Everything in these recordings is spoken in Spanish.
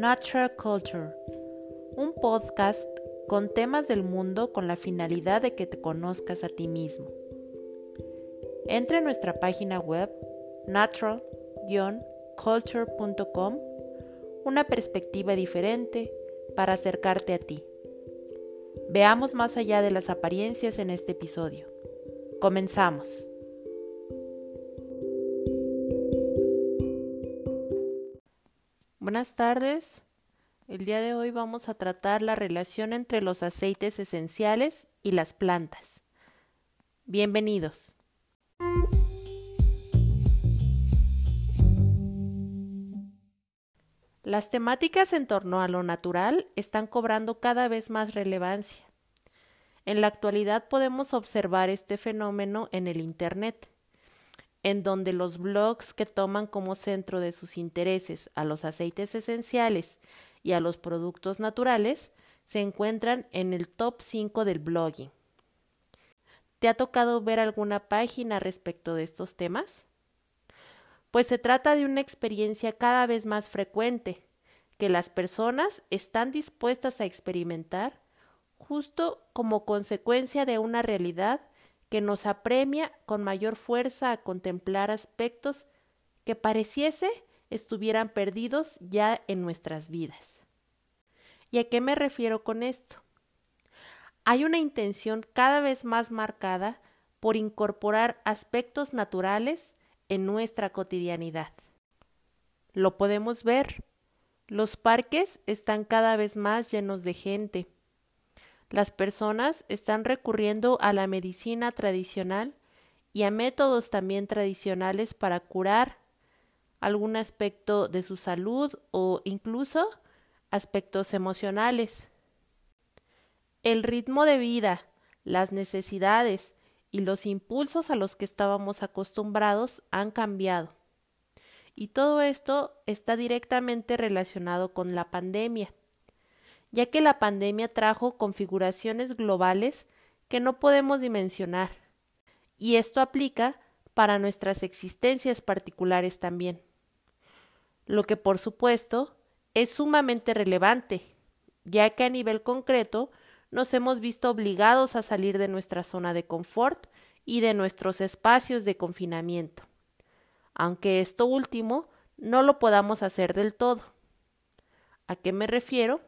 Natural Culture, un podcast con temas del mundo con la finalidad de que te conozcas a ti mismo. Entra en nuestra página web natural-culture.com, una perspectiva diferente para acercarte a ti. Veamos más allá de las apariencias en este episodio. Comenzamos. Buenas tardes. El día de hoy vamos a tratar la relación entre los aceites esenciales y las plantas. Bienvenidos. Las temáticas en torno a lo natural están cobrando cada vez más relevancia. En la actualidad podemos observar este fenómeno en el Internet, en donde los blogs que toman como centro de sus intereses a los aceites esenciales y a los productos naturales se encuentran en el top 5 del blogging. ¿Te ha tocado ver alguna página respecto de estos temas? Pues se trata de una experiencia cada vez más frecuente que las personas están dispuestas a experimentar justo como consecuencia de una realidad que nos apremia con mayor fuerza a contemplar aspectos que pareciese estuvieran perdidos ya en nuestras vidas. ¿Y a qué me refiero con esto? Hay una intención cada vez más marcada por incorporar aspectos naturales en nuestra cotidianidad. Lo podemos ver. Los parques están cada vez más llenos de gente las personas están recurriendo a la medicina tradicional y a métodos también tradicionales para curar algún aspecto de su salud o incluso aspectos emocionales. El ritmo de vida, las necesidades y los impulsos a los que estábamos acostumbrados han cambiado. Y todo esto está directamente relacionado con la pandemia ya que la pandemia trajo configuraciones globales que no podemos dimensionar, y esto aplica para nuestras existencias particulares también. Lo que por supuesto es sumamente relevante, ya que a nivel concreto nos hemos visto obligados a salir de nuestra zona de confort y de nuestros espacios de confinamiento, aunque esto último no lo podamos hacer del todo. ¿A qué me refiero?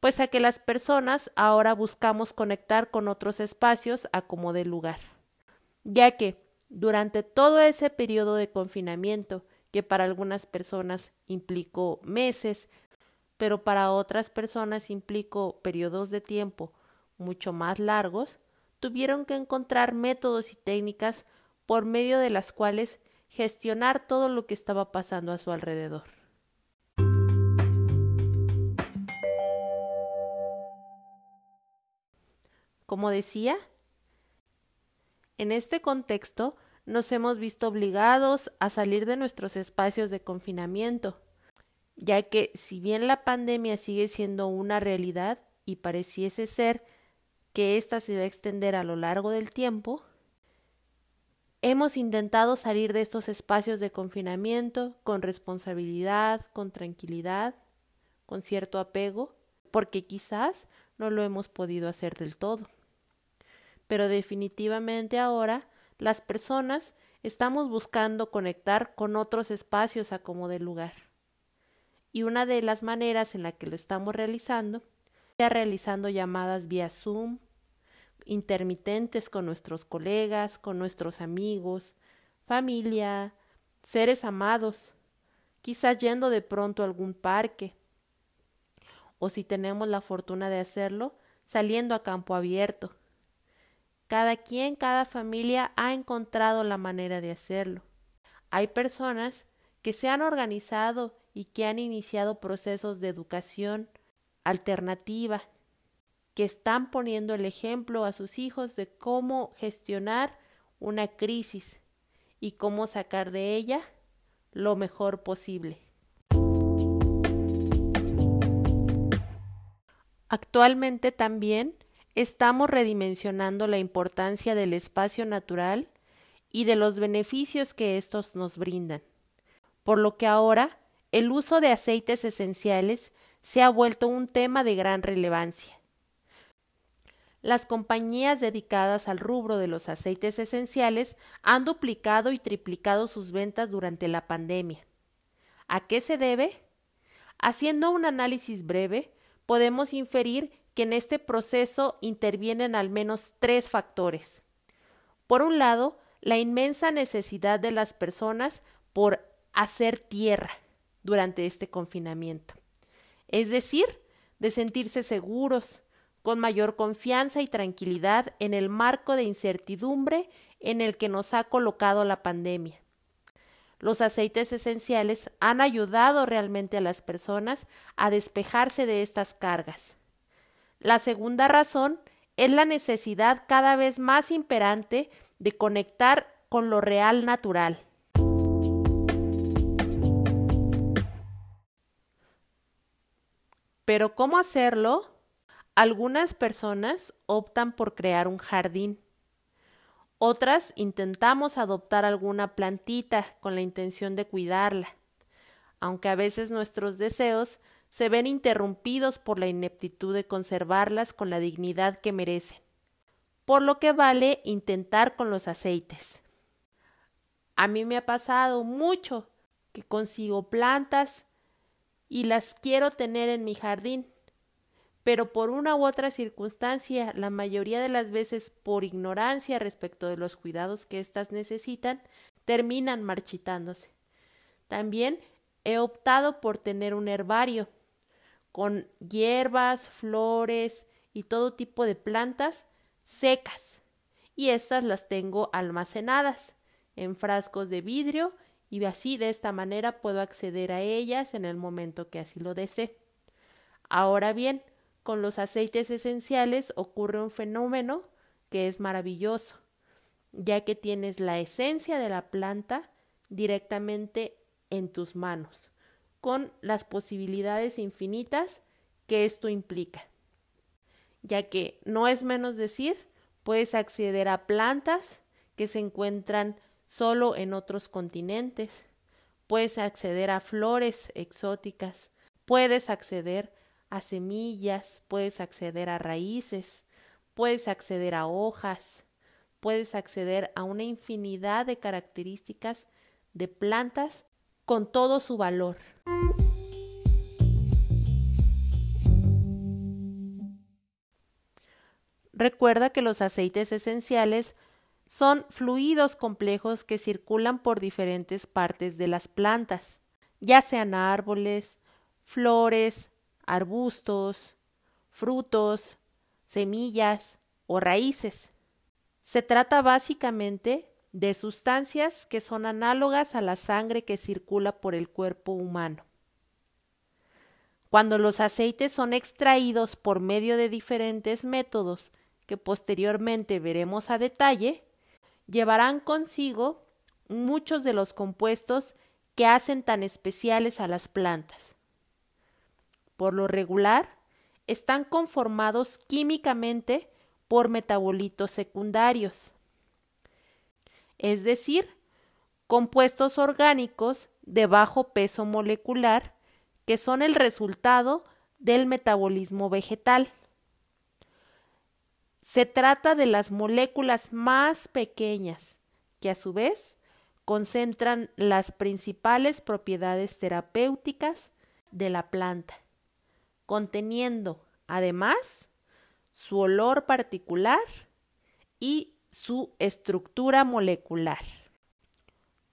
Pues a que las personas ahora buscamos conectar con otros espacios a como de lugar, ya que durante todo ese periodo de confinamiento, que para algunas personas implicó meses, pero para otras personas implicó periodos de tiempo mucho más largos, tuvieron que encontrar métodos y técnicas por medio de las cuales gestionar todo lo que estaba pasando a su alrededor. Como decía, en este contexto nos hemos visto obligados a salir de nuestros espacios de confinamiento, ya que si bien la pandemia sigue siendo una realidad y pareciese ser que ésta se va a extender a lo largo del tiempo, hemos intentado salir de estos espacios de confinamiento con responsabilidad, con tranquilidad, con cierto apego, porque quizás no lo hemos podido hacer del todo pero definitivamente ahora las personas estamos buscando conectar con otros espacios a como de lugar. Y una de las maneras en la que lo estamos realizando es realizando llamadas vía Zoom, intermitentes con nuestros colegas, con nuestros amigos, familia, seres amados, quizás yendo de pronto a algún parque, o si tenemos la fortuna de hacerlo, saliendo a campo abierto, cada quien, cada familia ha encontrado la manera de hacerlo. Hay personas que se han organizado y que han iniciado procesos de educación alternativa, que están poniendo el ejemplo a sus hijos de cómo gestionar una crisis y cómo sacar de ella lo mejor posible. Actualmente también estamos redimensionando la importancia del espacio natural y de los beneficios que estos nos brindan, por lo que ahora el uso de aceites esenciales se ha vuelto un tema de gran relevancia. Las compañías dedicadas al rubro de los aceites esenciales han duplicado y triplicado sus ventas durante la pandemia. ¿A qué se debe? Haciendo un análisis breve, podemos inferir que en este proceso intervienen al menos tres factores. Por un lado, la inmensa necesidad de las personas por hacer tierra durante este confinamiento, es decir, de sentirse seguros, con mayor confianza y tranquilidad en el marco de incertidumbre en el que nos ha colocado la pandemia. Los aceites esenciales han ayudado realmente a las personas a despejarse de estas cargas. La segunda razón es la necesidad cada vez más imperante de conectar con lo real natural. Pero ¿cómo hacerlo? Algunas personas optan por crear un jardín. Otras intentamos adoptar alguna plantita con la intención de cuidarla, aunque a veces nuestros deseos se ven interrumpidos por la ineptitud de conservarlas con la dignidad que merecen, por lo que vale intentar con los aceites. A mí me ha pasado mucho que consigo plantas y las quiero tener en mi jardín, pero por una u otra circunstancia, la mayoría de las veces por ignorancia respecto de los cuidados que éstas necesitan, terminan marchitándose. También he optado por tener un herbario, con hierbas, flores y todo tipo de plantas secas. Y estas las tengo almacenadas en frascos de vidrio y así de esta manera puedo acceder a ellas en el momento que así lo desee. Ahora bien, con los aceites esenciales ocurre un fenómeno que es maravilloso, ya que tienes la esencia de la planta directamente en tus manos con las posibilidades infinitas que esto implica. Ya que no es menos decir, puedes acceder a plantas que se encuentran solo en otros continentes, puedes acceder a flores exóticas, puedes acceder a semillas, puedes acceder a raíces, puedes acceder a hojas, puedes acceder a una infinidad de características de plantas con todo su valor. Recuerda que los aceites esenciales son fluidos complejos que circulan por diferentes partes de las plantas, ya sean árboles, flores, arbustos, frutos, semillas o raíces. Se trata básicamente de sustancias que son análogas a la sangre que circula por el cuerpo humano. Cuando los aceites son extraídos por medio de diferentes métodos que posteriormente veremos a detalle, llevarán consigo muchos de los compuestos que hacen tan especiales a las plantas. Por lo regular, están conformados químicamente por metabolitos secundarios, es decir, compuestos orgánicos de bajo peso molecular que son el resultado del metabolismo vegetal. Se trata de las moléculas más pequeñas que a su vez concentran las principales propiedades terapéuticas de la planta, conteniendo además su olor particular y su estructura molecular.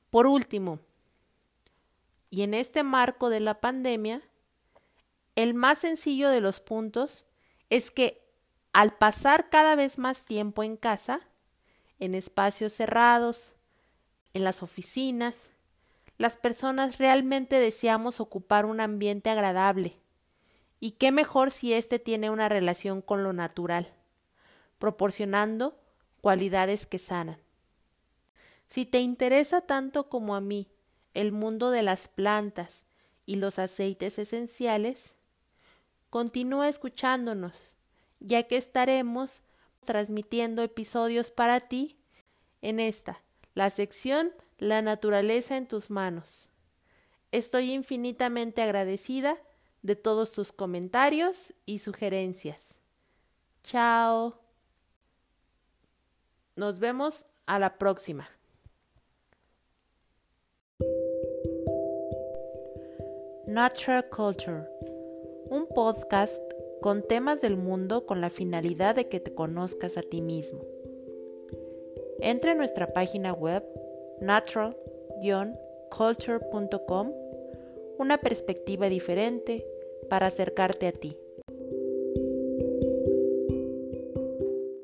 Por último, y en este marco de la pandemia, el más sencillo de los puntos es que al pasar cada vez más tiempo en casa, en espacios cerrados, en las oficinas, las personas realmente deseamos ocupar un ambiente agradable. Y qué mejor si éste tiene una relación con lo natural, proporcionando cualidades que sanan. Si te interesa tanto como a mí el mundo de las plantas y los aceites esenciales, continúa escuchándonos, ya que estaremos transmitiendo episodios para ti en esta, la sección La naturaleza en tus manos. estoy infinitamente agradecida de todos tus comentarios y sugerencias. Chao. Nos vemos a la próxima. Natural Culture, un podcast con temas del mundo con la finalidad de que te conozcas a ti mismo. Entra a nuestra página web natural-culture.com, una perspectiva diferente para acercarte a ti.